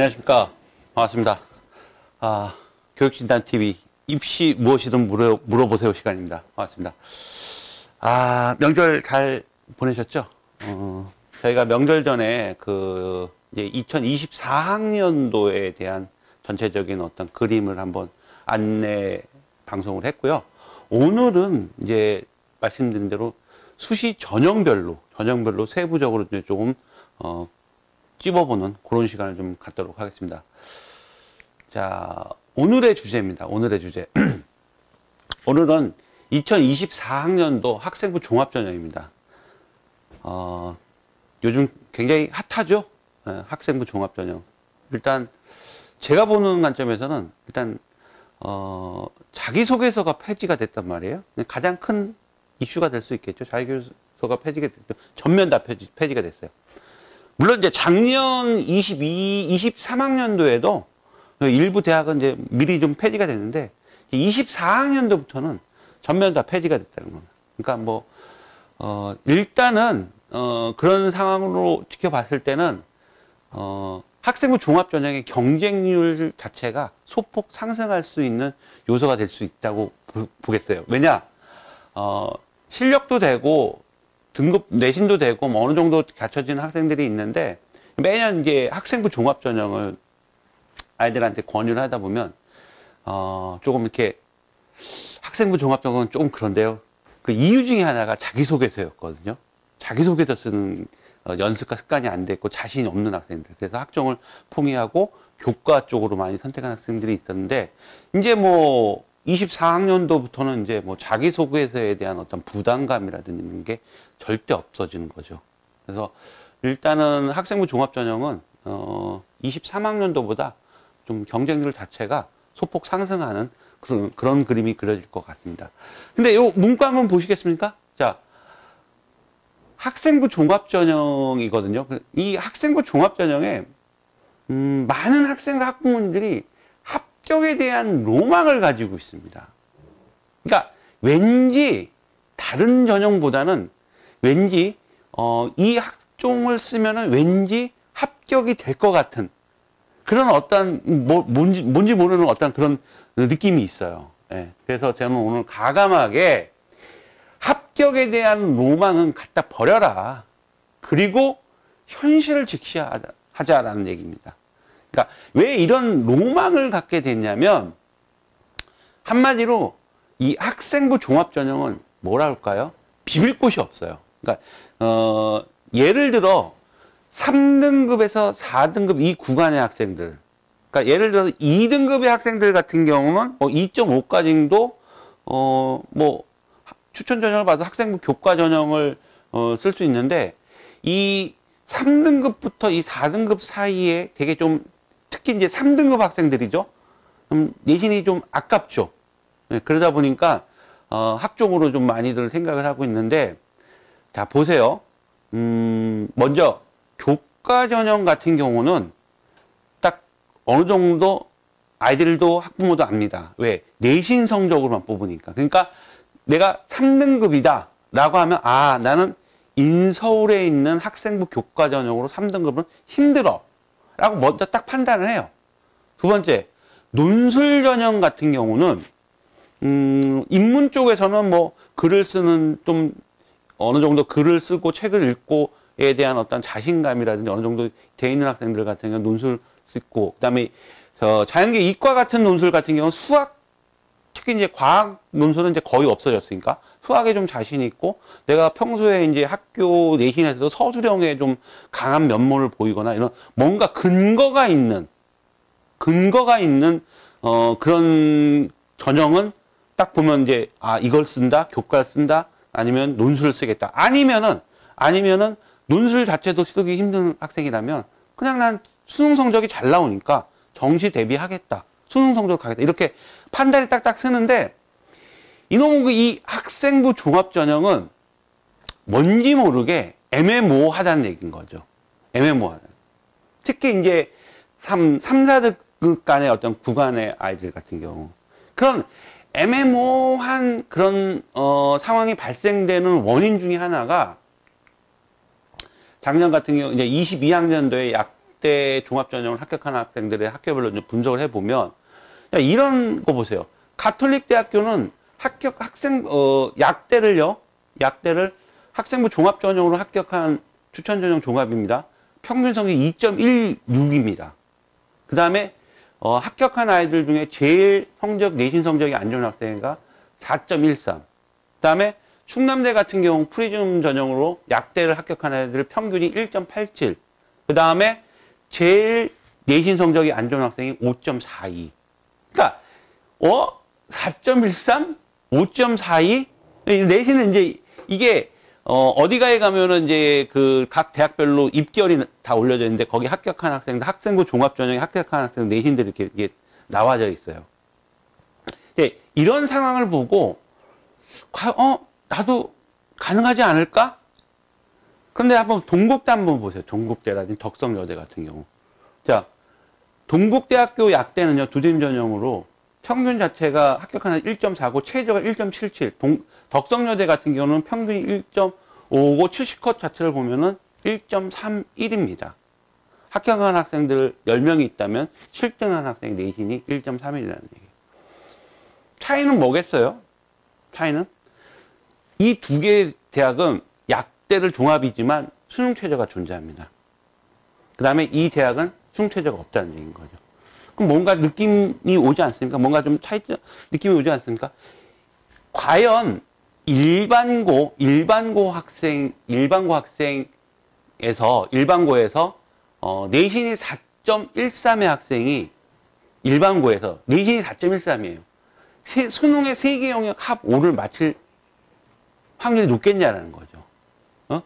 안녕하십니까. 반갑습니다. 아, 교육진단TV 입시 무엇이든 물어, 물어보세요 시간입니다. 반갑습니다. 아, 명절 잘 보내셨죠? 어, 저희가 명절 전에 그, 이제 2024학년도에 대한 전체적인 어떤 그림을 한번 안내 방송을 했고요. 오늘은 이제 말씀드린 대로 수시 전형별로, 전형별로 세부적으로 조금, 어, 찝어보는 그런 시간을 좀 갖도록 하겠습니다. 자, 오늘의 주제입니다. 오늘의 주제. 오늘은 2024학년도 학생부 종합전형입니다. 어, 요즘 굉장히 핫하죠? 네, 학생부 종합전형. 일단, 제가 보는 관점에서는 일단, 어, 자기소개서가 폐지가 됐단 말이에요. 가장 큰 이슈가 될 수 있겠죠. 자기소개서가 폐지가 됐죠. 전면 다 폐지, 폐지가 됐어요. 물론 이제 작년 22, 23학년도에도 일부 대학은 이제 미리 좀 폐지가 됐는데 24학년도부터는 전면 다 폐지가 됐다는 겁니다. 그러니까 뭐, 어, 일단은, 어, 그런 상황으로 지켜봤을 때는, 어, 학생부 종합전형의 경쟁률 자체가 소폭 상승할 수 있는 요소가 될 수 있다고 보, 보겠어요. 왜냐, 어, 실력도 되고, 등급 내신도 되고 뭐 어느 정도 갖춰진 학생들이 있는데 매년 이제 학생부 종합 전형을 아이들한테 권유를 하다 보면 어 조금 이렇게 학생부 종합 전형은 조금 그런데요. 그 이유 중에 하나가 자기소개서였거든요. 자기소개서 쓰는 어, 연습과 습관이 안 됐고 자신이 없는 학생들. 그래서 학종을 포기하고 교과 쪽으로 많이 선택한 학생들이 있었는데 이제 뭐 24학년도부터는 이제 뭐 자기소개서에 대한 어떤 부담감이라든지 이런 게 절대 없어지는 거죠. 그래서 일단은 학생부 종합전형은 어 23학년도보다 좀 경쟁률 자체가 소폭 상승하는 그런, 그런 그림이 그려질 것 같습니다. 근데 요 문과 한번 보시겠습니까? 자, 학생부 종합전형이거든요. 이 학생부 종합전형에 음, 많은 학생과 학부모님들이 합격에 대한 로망을 가지고 있습니다. 그러니까 왠지 다른 전형보다는 왠지 어, 이 학종을 쓰면은 왠지 합격이 될 것 같은 그런 어떤 뭐, 뭔지 뭔지 모르는 어떤 그런 느낌이 있어요. 예. 그래서 저는 오늘 가감하게 합격에 대한 로망은 갖다 버려라. 그리고 현실을 직시하자라는 얘기입니다. 그러니까 왜 이런 로망을 갖게 됐냐면 한마디로 이 학생부 종합전형은 뭐라 할까요? 비빌 곳이 없어요. 그러니까 어, 예를 들어 3등급에서 4등급 이 구간의 학생들 그러니까 예를 들어서 2등급의 학생들 같은 경우는 뭐 2.5까지도 어, 뭐 추천 전형을 봐도 학생부 교과 전형을 어, 쓸 수 있는데 이 3등급부터 이 4등급 사이에 되게 좀 특히 이제 3등급 학생들이죠. 좀 내신이 좀 아깝죠. 네, 그러다 보니까 어, 학종으로 좀 많이들 생각을 하고 있는데 자 보세요. 음, 먼저 교과 전형 같은 경우는 딱 어느 정도 아이들도 학부모도 압니다. 왜? 내신 성적으로만 뽑으니까. 그러니까 내가 3등급이다 라고 하면 아 나는 인서울에 있는 학생부 교과 전형으로 3등급은 힘들어 라고 먼저 딱 판단을 해요. 두 번째, 논술 전형 같은 경우는 음, 인문 쪽에서는 뭐 글을 쓰는 좀 어느 정도 글을 쓰고 책을 읽고에 대한 어떤 자신감이라든지 어느 정도 돼 있는 학생들 같은 경우는 논술 쓰고 그다음에 어, 자연계 이과 같은 논술 같은 경우는 수학 특히 이제 과학 논술은 이제 거의 없어졌으니까 수학에 좀 자신 있고 내가 평소에 이제 학교 내신에서도 서술형에 좀 강한 면모를 보이거나 이런 뭔가 근거가 있는 근거가 있는 어 그런 전형은 딱 보면 이제 아 이걸 쓴다 교과를 쓴다 아니면 논술을 쓰겠다 아니면은 아니면은 논술 자체도 쓰기 힘든 학생이라면 그냥 난 수능 성적이 잘 나오니까 정시 대비하겠다 수능 성적을 가겠다 이렇게 판단이 딱딱 쓰는데 이놈의 이 학생부 종합 전형은 뭔지 모르게 애매모호하다는 얘기인 거죠. 애매모호하다. 특히 이제 3, 3, 4등급 간의 어떤 구간의 아이들 같은 경우. 그런 애매모호한 그런, 어, 상황이 발생되는 원인 중에 하나가 작년 같은 경우 이제 22학년도에 약 약대 종합전형을 합격한 학생들의 학교별로 분석을 해보면 이런 거 보세요. 가톨릭 대학교는 합격 학생 어 약대를요. 약대를 학생부 종합전형으로 합격한 추천전형 종합입니다. 평균 성적이 2.16입니다. 그 다음에 어, 합격한 아이들 중에 제일 성적 내신 성적이 안 좋은 학생가 4.13. 그 다음에 충남대 같은 경우 프리즘 전형으로 약대를 합격한 아이들 평균이 1.87. 그 다음에 제일 내신 성적이 안 좋은 학생이 5.42. 그러니까 어 4.13, 5.42 내신은 이제 이게 어, 어디가에 가면은 이제 그 각 대학별로 입결이 다 올려져 있는데 거기 합격한 학생들, 학생부 종합 전형에 합격한 학생 내신들이 이렇게, 이렇게 나와져 있어요. 네, 이런 상황을 보고, 어, 나도 가능하지 않을까? 근데 한번 동국대 한번 보세요. 동국대라든지 덕성여대 같은 경우. 자, 동국대학교 약대는요, 두림 전형으로 평균 자체가 합격하는 1.49, 최저가 1.77. 동, 덕성여대 같은 경우는 평균이 1.55, 70컷 자체를 보면은 1.31입니다. 합격한 학생들 10명이 있다면 실등한 학생 내신이 1.31이라는 얘기예요. 차이는 뭐겠어요? 차이는 이 두 개의 대학은 약대를 종합이지만 수능 최저가 존재합니다. 그 다음에 이 대학은 수능 최저가 없다는 얘기인 거죠. 그럼 뭔가 느낌이 오지 않습니까? 뭔가 좀 차이, 느낌이 오지 않습니까? 과연 일반고, 일반고 학생, 일반고 학생에서, 일반고에서, 어, 내신이 4.13의 학생이 일반고에서 내신이 4.13이에요. 세, 수능의 세 개 영역 합 5를 맞힐 확률이 높겠냐라는 거죠. 어?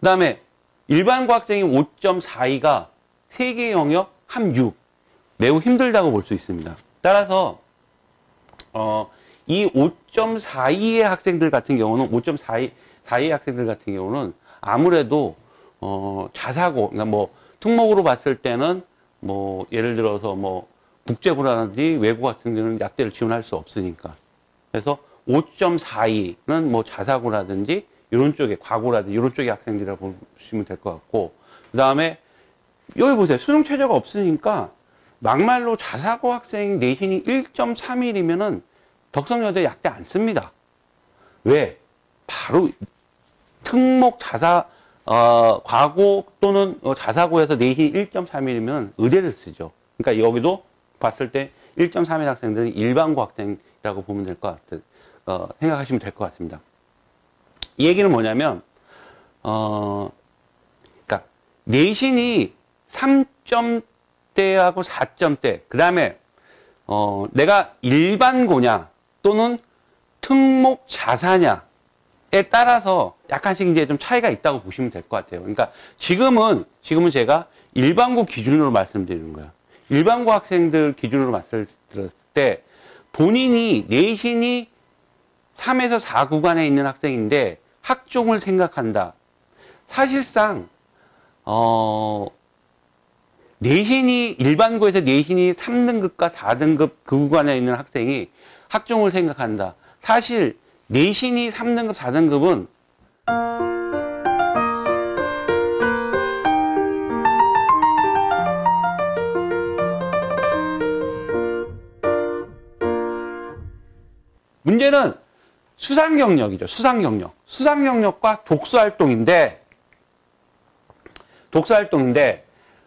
그 다음에 일반고 학생이 5.42가 세 개 영역 합 6. 매우 힘들다고 볼 수 있습니다. 따라서 어, 이 5.42의 학생들 같은 경우는 5.42 42 학생들 같은 경우는 아무래도 어, 자사고 그러니까 뭐 특목으로 봤을 때는 뭐 예를 들어서 뭐 국제고라든지 외고 같은 경우는 약대를 지원할 수 없으니까. 그래서 5.42는 뭐 자사고라든지 이런 쪽에 과고라든지 이런 쪽의 학생들이라고 보시면 될 것 같고. 그 다음에 여기 보세요. 수능 최저가 없으니까 막말로 자사고 학생 내신이 1.31이면은 덕성여대 약대 안 씁니다. 왜? 바로 특목 자사 어, 과고 또는 어, 자사고에서 내신 1.31이면 의대를 쓰죠. 그러니까 여기도 봤을 때 1.31 학생들은 일반고 학생이라고 보면 될 것 같아, 어, 생각하시면 될 것 같습니다. 이 얘기는 뭐냐면, 어, 그러니까 내신이 3점 대하고 4점대. 그 다음에, 어, 내가 일반고냐, 또는 특목 자사냐에 따라서 약간씩 이제 좀 차이가 있다고 보시면 될 것 같아요. 그러니까 지금은, 지금은 제가 일반고 기준으로 말씀드리는 거예요. 일반고 학생들 기준으로 말씀드렸을 때, 본인이 내신이 3에서 4 구간에 있는 학생인데, 학종을 생각한다. 사실상, 어, 내신이 일반고에서 내신이 3등급과 4등급 그 구간에 있는 학생이 학종을 생각한다. 사실 내신이 3등급, 4등급은 문제는 수상 경력이죠. 수상 경력. 수상 경력과 독서 활동인데 독서 활동인데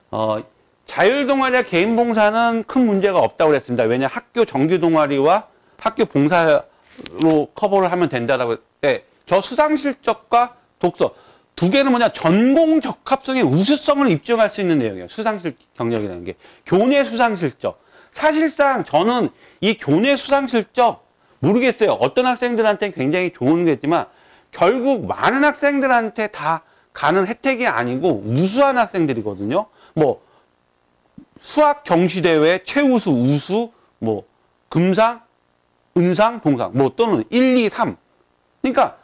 어 자율 동아리와 개인 봉사는 큰 문제가 없다고 그랬습니다. 왜냐 학교 정규 동아리와 학교 봉사로 커버를 하면 된다라고 때, 저 수상 실적과 독서 두 개는 뭐냐 전공 적합성의 우수성을 입증할 수 있는 내용이에요. 수상 실 경력이라는 게 교내 수상 실적. 사실상 저는 이 교내 수상 실적 모르겠어요. 어떤 학생들한테 굉장히 좋은 게있지만 결국 많은 학생들한테 다 가는 혜택이 아니고 우수한 학생들이거든요. 뭐 수학 경시대회 최우수, 우수, 뭐, 금상, 은상, 동상, 뭐 또는 1, 2, 3. 그러니까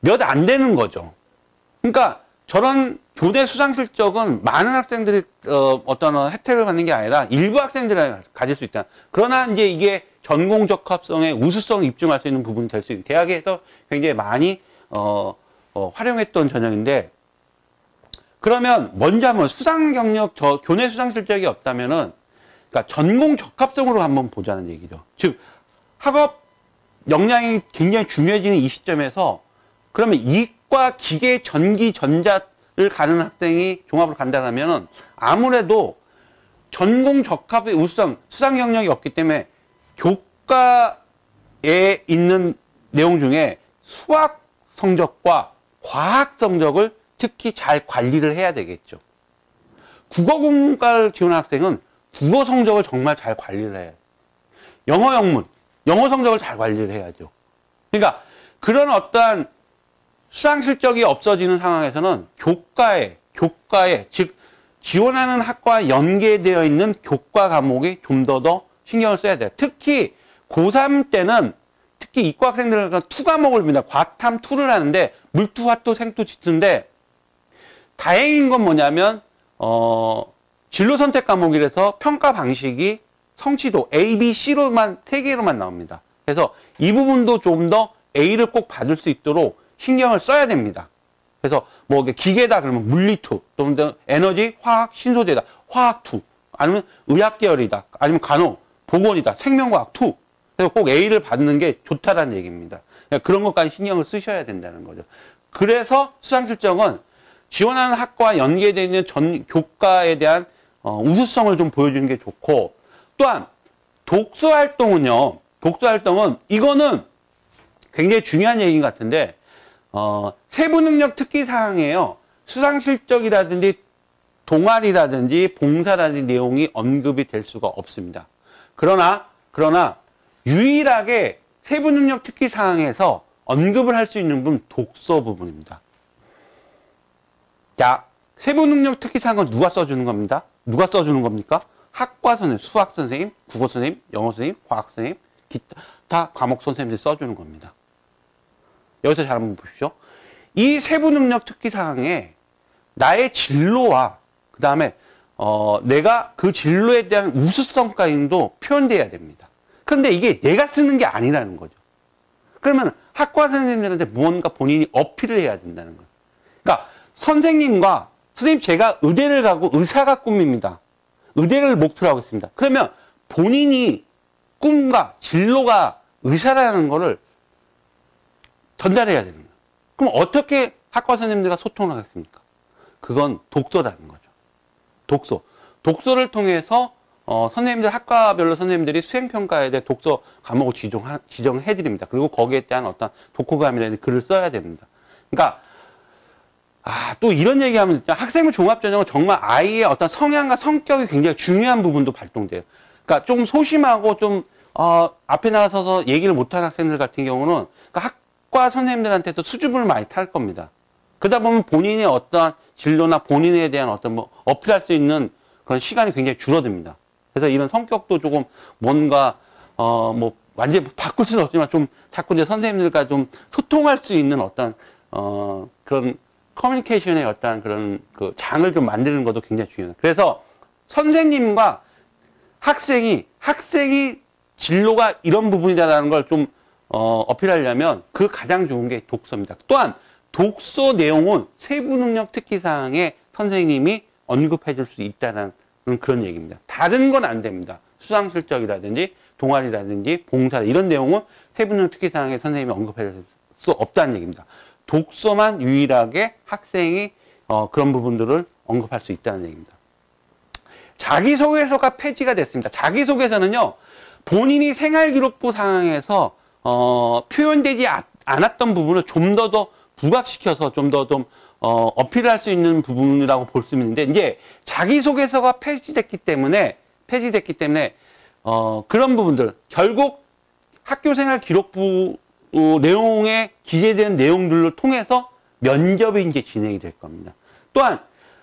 몇 안 되는 거죠. 그러니까 저런 교대 수상 실적은 많은 학생들이 어, 어떤 혜택을 받는 게 아니라 일부 학생들이 가질 수 있다. 그러나 이제 이게 전공 적합성의 우수성을 입증할 수 있는 부분이 될 수 있는 대학에서 굉장히 많이 어, 어, 활용했던 전형인데 그러면 먼저 한번 수상 경력, 저 교내 수상 실적이 없다면은 그러니까 전공 적합성으로 한번 보자는 얘기죠. 즉 학업 역량이 굉장히 중요해지는 이 시점에서 그러면 이과 기계 전기 전자를 가는 학생이 종합으로 간다면은 아무래도 전공 적합의 우수성 수상 경력이 없기 때문에 교과에 있는 내용 중에 수학 성적과 과학 성적을 특히 잘 관리를 해야 되겠죠. 국어 공과를 지원한 학생은 국어 성적을 정말 잘 관리를 해요. 영어 영문, 영어 성적을 잘 관리를 해야죠. 그러니까 그런 어떠한 수상 실적이 없어지는 상황에서는 교과에, 교과에, 즉, 지원하는 학과와 연계되어 있는 교과 과목이 좀더 더 신경을 써야 돼요. 특히 고3 때는 특히 이과 학생들은 two 과목을 봅니다. 과탐 two를 하는데 물투, 화투, 생투, 지투인데 다행인 건 뭐냐면 어, 진로 선택 과목이라서 평가 방식이 성취도 A, B, C로만 세 개로만 나옵니다. 그래서 이 부분도 좀 더 A를 꼭 받을 수 있도록 신경을 써야 됩니다. 그래서 뭐 기계다 그러면 물리two, 또는 에너지, 화학, 신소재다, 화학two, 아니면 의학 계열이다, 아니면 간호, 보건이다, 생명과학 two. 그래서 꼭 A를 받는 게 좋다라는 얘기입니다. 그러니까 그런 것까지 신경을 쓰셔야 된다는 거죠. 그래서 수상실적은 지원하는 학과와 연계되어 있는 전 교과에 대한 어, 우수성을 좀 보여주는 게 좋고 또한 독서 활동은요. 독서 활동은 이거는 굉장히 중요한 얘기 같은데 어, 세부 능력 특기 사항에요. 수상 실적이라든지 동아리라든지 봉사라든지 내용이 언급이 될 수가 없습니다. 그러나 그러나 유일하게 세부 능력 특기 사항에서 언급을 할 수 있는 부분 독서 부분입니다. 자, 세부 능력 특기 사항은 누가 써주는 겁니다? 누가 써주는 겁니까? 학과 선생님, 수학 선생님, 국어 선생님, 영어 선생님, 과학 선생님, 기타 과목 선생님들이 써주는 겁니다. 여기서 잘 한번 보십시오. 이 세부 능력 특기 사항에 나의 진로와 그 다음에 어, 내가 그 진로에 대한 우수성까지도 표현돼야 됩니다. 그런데 이게 내가 쓰는 게 아니라는 거죠. 그러면 학과 선생님들한테 무언가 본인이 어필을 해야 된다는 거예요. 그러니까 선생님과 선생님 제가 의대를 가고 의사가 꿈입니다. 의대를 목표로 하고 있습니다. 그러면 본인이 꿈과 진로가 의사라는 것을 전달해야 거예요. 그럼 어떻게 학과 선생님들과 소통을 하겠습니까? 그건 독서라는 거죠. 독서. 독서를 통해서 어, 선생님들, 학과별로 선생님들이 수행평가에 대해 독서 과목을 지정, 지정해드립니다. 그리고 거기에 대한 어떤 독후감이라는 글을 써야 됩니다. 그러니까, 아, 또 이런 얘기하면 학생부 종합전형은 정말 아이의 어떤 성향과 성격이 굉장히 중요한 부분도 발동돼요. 그러니까 좀 소심하고 좀, 어, 앞에 나서서 얘기를 못하는 학생들 같은 경우는 그러니까 학과 선생님들한테도 수줍음을 많이 탈 겁니다. 그러다 보면 본인의 어떠한 진로나 본인에 대한 어떤 뭐 어필할 수 있는 그런 시간이 굉장히 줄어듭니다. 그래서 이런 성격도 조금 뭔가 어 뭐 완전히 바꿀 수는 없지만 좀 자꾸 이제 선생님들과 좀 소통할 수 있는 어떤 어 그런 커뮤니케이션의 어떤 그런 그 장을 좀 만드는 것도 굉장히 중요해요. 그래서 선생님과 학생이 학생이 진로가 이런 부분이다라는 걸좀 어, 어필하려면 그 가장 좋은 게 독서입니다. 또한 독서 내용은 세부 능력 특기 사항에 선생님이 언급해 줄 수 있다는 그런 얘기입니다. 다른 건 안 됩니다. 수상 실적이라든지 동아리라든지 봉사 이런 내용은 세부 능력 특기 사항에 선생님이 언급해 줄 수 없다는 얘기입니다. 독서만 유일하게 학생이 어, 그런 부분들을 언급할 수 있다는 얘기입니다. 자기소개서가 폐지가 됐습니다. 자기소개서는요, 본인이 생활기록부 상황에서 어, 표현되지 않았던 부분을 좀 더더 부각시켜서 좀더좀 어, 어필할 수 있는 부분이라고 볼 수 있는데 이제 자기소개서가 폐지됐기 때문에 폐지됐기 때문에 어, 그런 부분들 결국 학교생활 기록부 어, 내용에 기재된 내용들을 통해서 면접이 이제 진행이 될 겁니다. 또한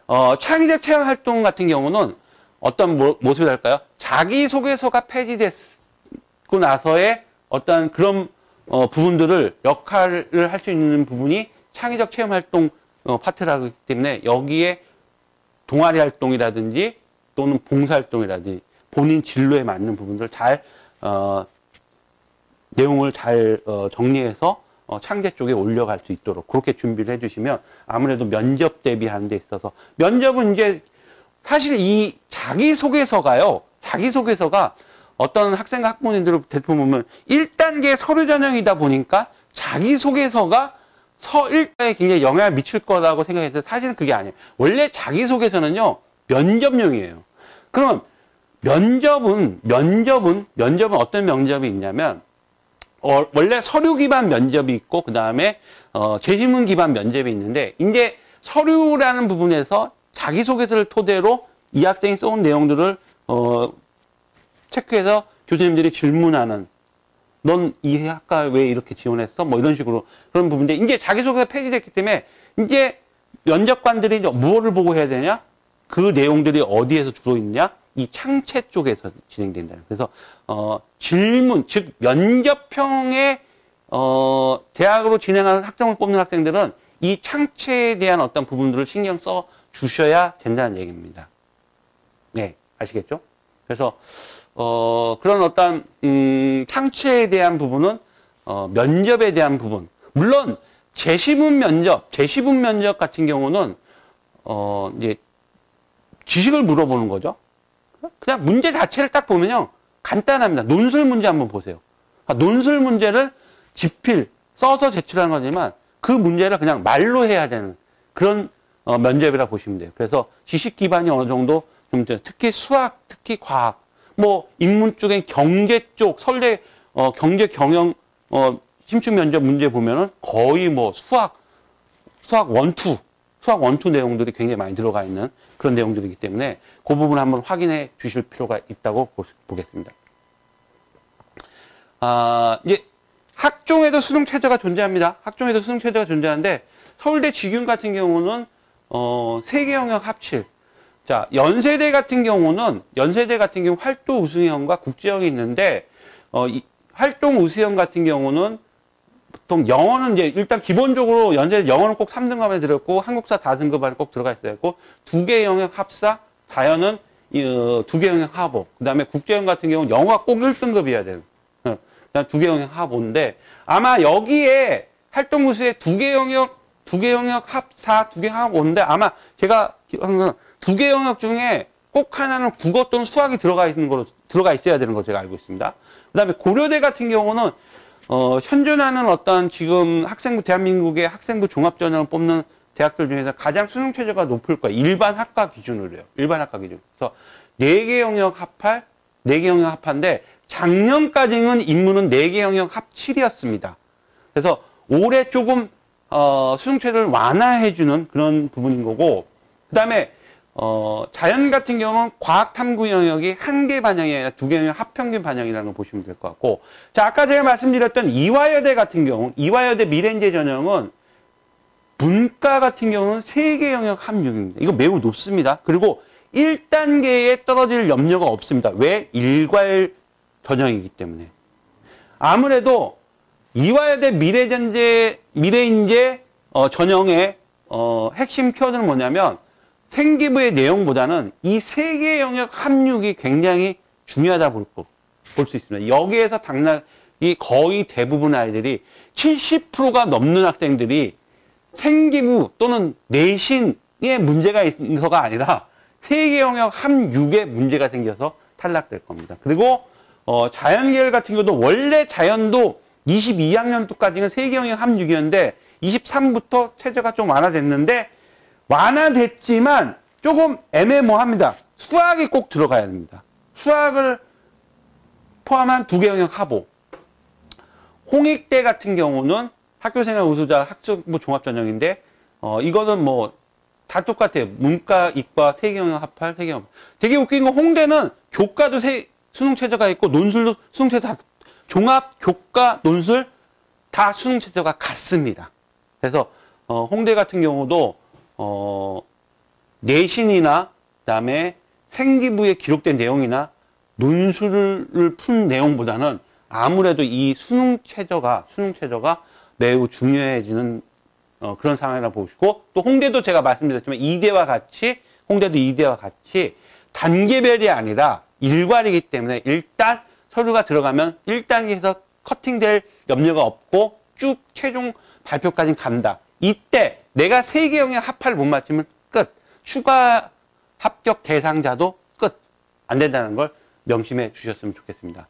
어, 창의적 체험 활동 같은 경우는 어떤 모, 모습이 될까요? 자기소개서가 폐지됐고 나서의 어떤 그런 어, 부분들을 역할을 할 수 있는 부분이 창의적 체험 활동 어, 파트라기 때문에 여기에 동아리 활동이라든지 또는 봉사 활동이라든지 본인 진로에 맞는 부분들 잘 어, 내용을 잘 어, 정리해서 어, 창제 쪽에 올려갈 수 있도록 그렇게 준비를 해주시면 아무래도 면접 대비하는 데 있어서 면접은 이제 사실 이 자기소개서가요. 자기소개서가 어떤 학생과 학부모님들을 대부분 보면 1단계 서류 전형이다 보니까 자기소개서가 서1단에 굉장히 영향을 미칠 거라고 생각했는데 사실은 그게 아니에요. 원래 자기소개서는요. 면접용이에요. 그럼 면접은 면접은 면접은 어떤 면접이 있냐면 어, 원래 서류 기반 면접이 있고 그 다음에 어, 재질문 기반 면접이 있는데 이제 서류라는 부분에서 자기소개서를 토대로 이 학생이 써온 내용들을 어, 체크해서 교수님들이 질문하는 넌 이 학과 왜 이렇게 지원했어? 뭐 이런 식으로 그런 부분인데 이제 자기소개서 폐지됐기 때문에 이제 면접관들이 무엇을 보고 해야 되냐? 그 내용들이 어디에서 주로 있냐? 이 창체 쪽에서 진행된다. 그래서 어, 질문, 즉 면접형의 어, 대학으로 진행하는 학점을 뽑는 학생들은 이 창체에 대한 어떤 부분들을 신경 써 주셔야 된다는 얘기입니다. 네, 아시겠죠? 그래서 어, 그런 어떤 음, 창체에 대한 부분은 어, 면접에 대한 부분. 물론 재시문 면접, 재시문 면접 같은 경우는 어, 이제 지식을 물어보는 거죠. 그냥 문제 자체를 딱 보면요. 간단합니다. 논술 문제 한번 보세요. 아, 논술 문제를 집필, 써서 제출하는 거지만 그 문제를 그냥 말로 해야 되는 그런 어, 면접이라 보시면 돼요. 그래서 지식 기반이 어느 정도 좀 특히 수학, 특히 과학, 뭐 인문 쪽엔 경제 쪽, 설대 어, 경제 경영 어, 심층 면접 문제 보면은 거의 뭐 수학, 수학 원투, 수학 원투 내용들이 굉장히 많이 들어가 있는 그런 내용들이기 때문에 그 부분 한번 확인해 주실 필요가 있다고 보겠습니다. 아, 이제 학종에도 수능 체제가 존재합니다. 학종에도 수능 체제가 존재하는데 서울대 직윤 같은 경우는 어, 세계 영역 합칠. 자, 연세대 같은 경우는 연세대 같은 경우 활동 우수형과 국제형이 있는데 어, 이, 활동 우수형 같은 경우는 보통 영어는 이제 일단 기본적으로 연세대 영어는 꼭 3등급에 들었고 한국사 4등급 안에 꼭 들어가 있어야 했고 두 개 영역 합사 자연은 어, 두개 영역 하보. 그 다음에 국제형 같은 경우는 영어가 꼭 1등급이어야 되는. 어, 그다음 두개 영역 하보인데 아마 여기에 활동무수에 두 개 영역, 두 개 영역 합사, 두 개 하보인데 아마 제가 두 개 영역 중에 꼭 하나는 국어 또는 수학이 들어가 있는 걸로 들어가 있어야 되는 거 제가 알고 있습니다. 그 다음에 고려대 같은 경우는 어, 현존하는 어떤 지금 학생부 대한민국의 학생부 종합전형을 뽑는 대학들 중에서 가장 수능 최저가 높을 거예요. 일반 학과 기준으로요. 일반 학과 기준. 그래서 4개 영역 합할, 4개 영역 합한데 작년까지는 인문은 4개 영역 합 7이었습니다. 그래서 올해 조금 어, 수능 최저를 완화해주는 그런 부분인 거고 그 다음에 어, 자연 같은 경우는 과학 탐구 영역이 한 개 반영이 아니라 두개 영역 합평균 반영이라는 걸 보시면 될 것 같고 자 아까 제가 말씀드렸던 이화여대 같은 경우 이화여대 미래인재 전형은 문과 같은 경우는 세 개 영역 합육입니다. 이거 매우 높습니다. 그리고 1단계에 떨어질 염려가 없습니다. 왜? 일괄 전형이기 때문에. 아무래도 이화여대 미래전제, 미래인재 어, 전형의 어, 핵심 키워드는 뭐냐면 생기부의 내용보다는 이 세개 영역 합육이 굉장히 중요하다 볼 수 있습니다. 여기에서 당락이 거의 대부분 아이들이 70%가 넘는 학생들이 생기부 또는 내신에 문제가 있어서가 아니라 세계 영역 함6에 문제가 생겨서 탈락될 겁니다. 그리고 어, 자연계열 같은 경우도 원래 자연도 22학년도까지는 세계 영역 함6이었는데 23부터 체제가 좀 완화됐는데 완화됐지만 조금 애매모호합니다. 수학이 꼭 들어가야 됩니다. 수학을 포함한 두 개 영역 하보. 홍익대 같은 경우는 학교생활 우수자 학습부 종합전형인데 어 이거는 뭐 다 똑같아요. 문과, 이과, 세경영 합할, 세경영. 되게 웃긴 건 홍대는 교과도 세, 수능 체제가 있고 논술도 수능 체제 다 종합 교과 논술 다 수능 체제가 같습니다. 그래서 어, 홍대 같은 경우도 어, 내신이나 그다음에 생기부에 기록된 내용이나 논술을 푼 내용보다는 아무래도 이 수능 체제가 수능 체제가 매우 중요해지는 어, 그런 상황이라 보시고 또 홍대도 제가 말씀드렸지만 이대와 같이 홍대도 이대와 같이 단계별이 아니라 일괄이기 때문에 일단 서류가 들어가면 1단계에서 커팅될 염려가 없고 쭉 최종 발표까지 간다. 이때 내가 세 개 영역 합할 못 맞추면 끝. 추가 합격 대상자도 끝. 안 된다는 걸 명심해 주셨으면 좋겠습니다.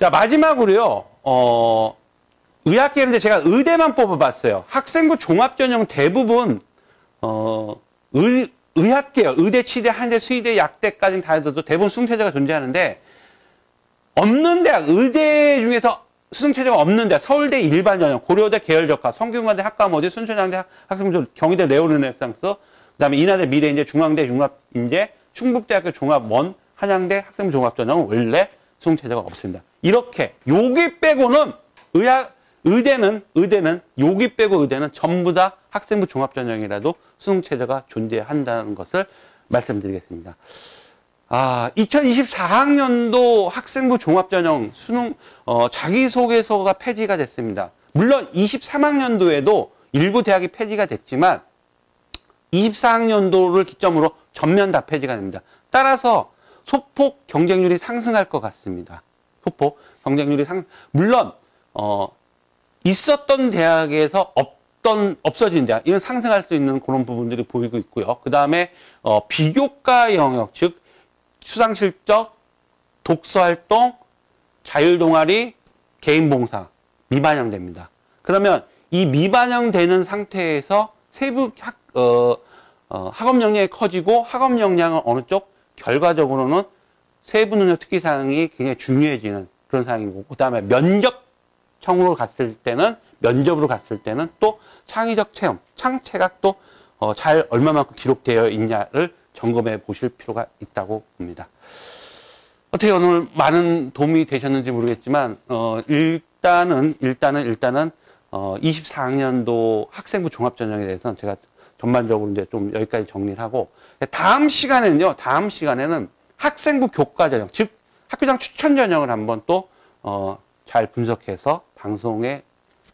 자, 마지막으로요, 어, 의학계인데 제가 의대만 뽑아봤어요. 학생부 종합전형 대부분, 어, 의, 의학계요. 의대, 치대, 한대, 수의대, 약대까지는 다 해도 대부분 수능체제가 존재하는데, 없는 대학, 의대 중에서 수능 체제가 없는 대학, 서울대 일반 전형, 고려대 계열적화, 성균관대 학과모대, 순천향대 학생부, 경희대 레오르네상스, 그 다음에 인하대 미래인재, 중앙대 융합인재, 충북대학교 종합원, 한양대 학생부 종합전형은 원래 수능 체제가 없습니다. 이렇게, 여기 빼고는 의학, 의대는, 의대는, 여기 빼고 의대는 전부 다 학생부 종합전형이라도 수능 체제가 존재한다는 것을 말씀드리겠습니다. 아, 2024학년도 학생부 종합전형 수능, 어, 자기소개서가 폐지가 됐습니다. 물론 23학년도에도 일부 대학이 폐지가 됐지만 24학년도를 기점으로 전면 다 폐지가 됩니다. 따라서 소폭 경쟁률이 상승할 것 같습니다. 소폭 경쟁률이 상, 물론, 어, 있었던 대학에서 없던, 없어진 대학, 이건 상승할 수 있는 그런 부분들이 보이고 있고요. 그 다음에, 어, 비교과 영역, 즉, 수상 실적, 독서 활동, 자율 동아리, 개인 봉사 미반영됩니다. 그러면 이 미반영되는 상태에서 세부 학, 어, 어, 학업 역량이 커지고 학업 역량은 어느 쪽 결과적으로는 세부 능력 특기 사항이 굉장히 중요해지는 그런 상황이고 그다음에 면접 청으로 갔을 때는 면접으로 갔을 때는 또 창의적 체험, 창체각도 어, 잘 얼마만큼 기록되어 있냐를 점검해 보실 필요가 있다고 봅니다. 어떻게 오늘 많은 도움이 되셨는지 모르겠지만 어, 일단은 일단은 일단은 어, 24학년도 학생부 종합전형에 대해서는 제가 전반적으로 이제 좀 여기까지 정리를 하고 다음 시간에는요. 다음 시간에는 학생부 교과 전형 즉 학교장 추천 전형을 한번 또 어, 잘 분석해서 방송에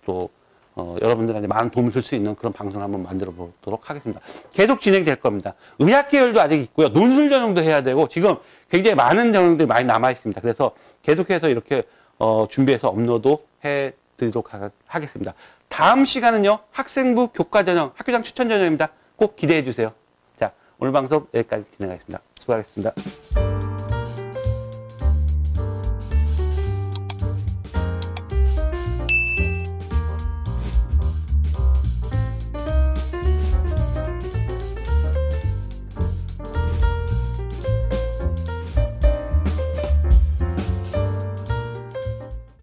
또 어, 여러분들한테 많은 도움을 줄 수 있는 그런 방송을 한번 만들어 보도록 하겠습니다. 계속 진행될 겁니다. 의학 계열도 아직 있고요. 논술 전형도 해야 되고 지금 굉장히 많은 전형들이 많이 남아 있습니다. 그래서 계속해서 이렇게 어, 준비해서 업로드 해 드리도록 하, 겠습니다 다음 시간은요. 학생부 교과 전형, 학교장 추천 전형입니다. 꼭 기대해 주세요. 자, 오늘 방송 여기까지 진행하겠습니다. 수고하셨습니다.